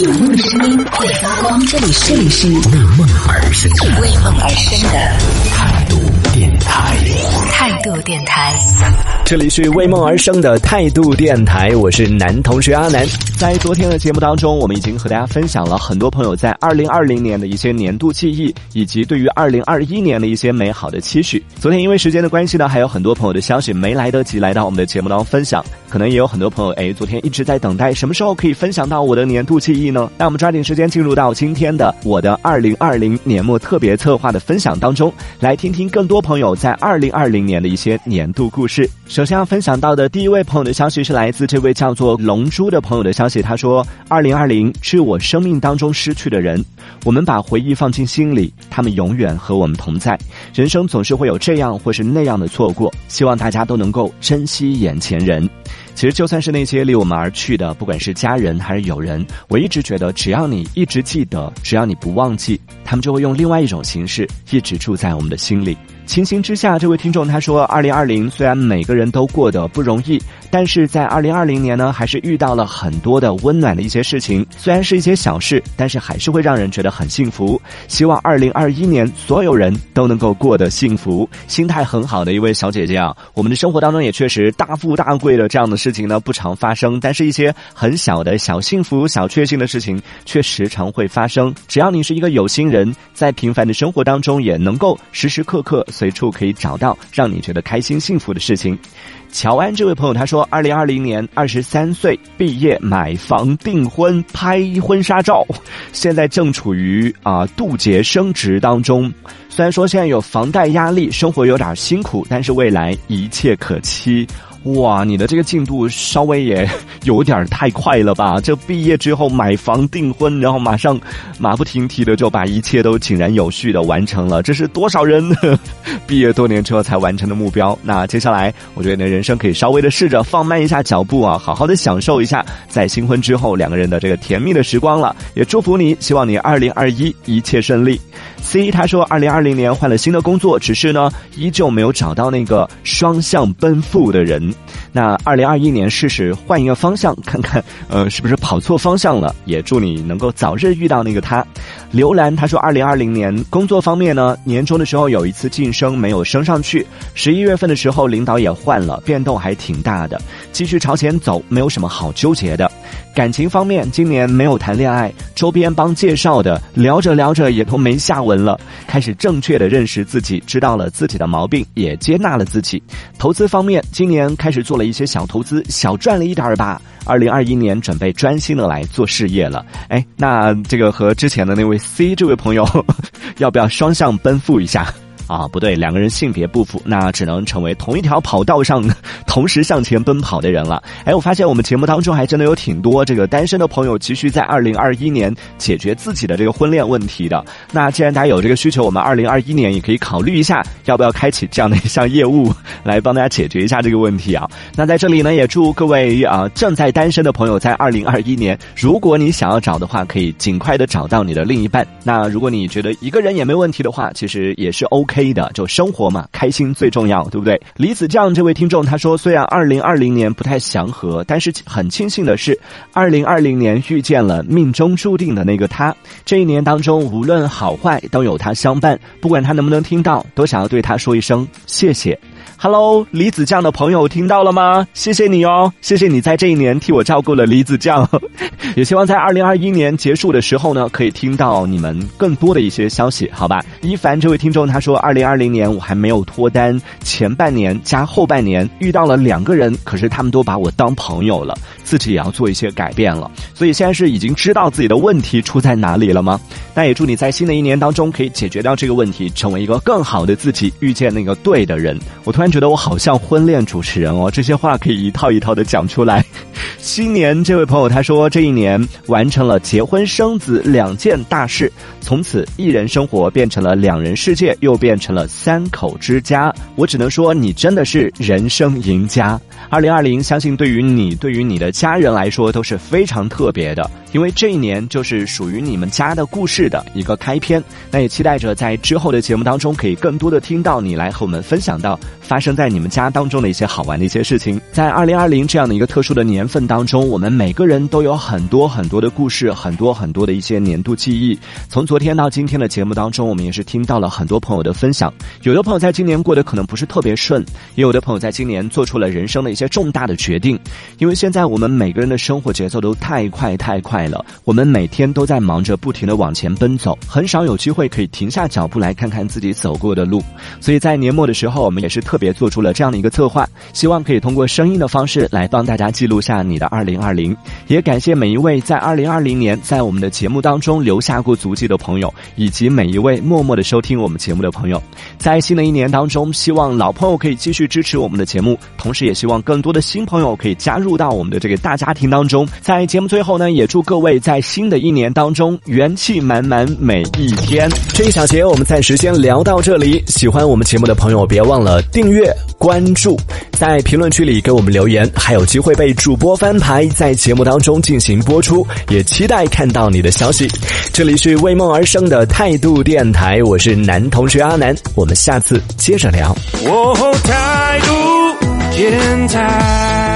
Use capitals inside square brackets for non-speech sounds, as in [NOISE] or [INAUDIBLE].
有梦的声音会发光，这里是为梦而生，为梦而生的。态度电台，态度电台。这里是为梦而生的态度电台，我是男同学阿南。在昨天的节目当中，我们已经和大家分享了很多朋友在二零二零年的一些年度记忆，以及对于二零二一年的一些美好的期许。昨天因为时间的关系呢，还有很多朋友的消息没来得及来到我们的节目当中分享，可能也有很多朋友哎，昨天一直在等待什么时候可以分享到我的年度记忆呢？那我们抓紧时间进入到今天的我的二零二零年末特别策划的分享当中，来听听更多朋友在二零二零年的一些年度故事。首先要分享到的第一位朋友的消息是来自这位叫做龙珠的朋友的消息，他说：“二零二零是我生命当中失去的人，我们把回忆放进心里，他们永远和我们同在。人生总是会有这样或是那样的错过，希望大家都能够珍惜眼前人。”其实，就算是那些离我们而去的，不管是家人还是友人，我一直觉得，只要你一直记得，只要你不忘记，他们就会用另外一种形式一直住在我们的心里。情形之下，这位听众他说：“二零二零虽然每个人都过得不容易，但是在二零二零年呢，还是遇到了很多的温暖的一些事情。虽然是一些小事，但是还是会让人觉得很幸福。希望二零二一年所有人都能够过得幸福。心态很好的一位小姐姐啊，我们的生活当中也确实大富大贵的这样的事情呢不常发生，但是一些很小的小幸福、小确幸的事情却时常会发生。只要你是一个有心人，在平凡的生活当中也能够时时刻刻。”随处可以找到让你觉得开心幸福的事情。乔安这位朋友他说，二零二零年二十三岁毕业，买房订婚，拍婚纱照，[LAUGHS] 现在正处于啊渡劫升值当中。虽然说现在有房贷压力，生活有点辛苦，但是未来一切可期。哇，你的这个进度稍微也有点太快了吧？[LAUGHS] 这毕业之后买房订婚，然后马上马不停蹄的就把一切都井然有序的完成了，这是多少人 [LAUGHS] 毕业多年之后才完成的目标？那接下来，我觉得你的人生可以稍微的试着放慢一下脚步啊，好好的享受一下在新婚之后两个人的这个甜蜜的时光了。也祝福你，希望你二零二一一切顺利。C 他说，二零二零年换了新的工作，只是呢，依旧没有找到那个双向奔赴的人。那二零二一年试试换一个方向，看看呃是不是跑错方向了。也祝你能够早日遇到那个他。刘兰他说，二零二零年工作方面呢，年终的时候有一次晋升没有升上去，十一月份的时候领导也换了，变动还挺大的。继续朝前走，没有什么好纠结的。感情方面，今年没有谈恋爱，周边帮介绍的，聊着聊着也都没下文了。开始正确的认识自己，知道了自己的毛病，也接纳了自己。投资方面，今年开始做了一些小投资，小赚了一点儿吧。二零二一年准备专心的来做事业了。哎，那这个和之前的那位 C 这位朋友，[LAUGHS] 要不要双向奔赴一下？啊，不对，两个人性别不符，那只能成为同一条跑道上 [LAUGHS] 同时向前奔跑的人了。哎，我发现我们节目当中还真的有挺多这个单身的朋友急需在二零二一年解决自己的这个婚恋问题的。那既然大家有这个需求，我们二零二一年也可以考虑一下，要不要开启这样的一项业务来帮大家解决一下这个问题啊？那在这里呢，也祝各位啊正在单身的朋友在二零二一年，如果你想要找的话，可以尽快的找到你的另一半。那如果你觉得一个人也没问题的话，其实也是 OK。黑的就生活嘛，开心最重要，对不对？李子酱这位听众他说，虽然二零二零年不太祥和，但是很庆幸的是，二零二零年遇见了命中注定的那个他。这一年当中，无论好坏都有他相伴，不管他能不能听到，都想要对他说一声谢谢。Hello，李子酱的朋友听到了吗？谢谢你哦，谢谢你在这一年替我照顾了李子酱，[LAUGHS] 也希望在二零二一年结束的时候呢，可以听到你们更多的一些消息，好吧？一凡这位听众他说，二零二零年我还没有脱单，前半年加后半年遇到了两个人，可是他们都把我当朋友了，自己也要做一些改变了，所以现在是已经知道自己的问题出在哪里了吗？那也祝你在新的一年当中可以解决掉这个问题，成为一个更好的自己，遇见那个对的人。我突然。觉得我好像婚恋主持人哦，这些话可以一套一套的讲出来。新年这位朋友他说，这一年完成了结婚生子两件大事，从此一人生活变成了两人世界，又变成了三口之家。我只能说，你真的是人生赢家。二零二零，相信对于你，对于你的家人来说都是非常特别的，因为这一年就是属于你们家的故事的一个开篇。那也期待着在之后的节目当中，可以更多的听到你来和我们分享到发。发生在你们家当中的一些好玩的一些事情。在二零二零这样的一个特殊的年份当中，我们每个人都有很多很多的故事，很多很多的一些年度记忆。从昨天到今天的节目当中，我们也是听到了很多朋友的分享。有的朋友在今年过得可能不是特别顺，也有的朋友在今年做出了人生的一些重大的决定。因为现在我们每个人的生活节奏都太快太快了，我们每天都在忙着不停的往前奔走，很少有机会可以停下脚步来看看自己走过的路。所以在年末的时候，我们也是特别也做出了这样的一个策划，希望可以通过声音的方式来帮大家记录下你的二零二零。也感谢每一位在二零二零年在我们的节目当中留下过足迹的朋友，以及每一位默默的收听我们节目的朋友。在新的一年当中，希望老朋友可以继续支持我们的节目，同时也希望更多的新朋友可以加入到我们的这个大家庭当中。在节目最后呢，也祝各位在新的一年当中元气满满每一天。这一小节我们暂时先聊到这里。喜欢我们节目的朋友，别忘了订阅阅、关注，在评论区里给我们留言，还有机会被主播翻牌，在节目当中进行播出。也期待看到你的消息。这里是为梦而生的态度电台，我是男同学阿南，我们下次接着聊。我，态度电台。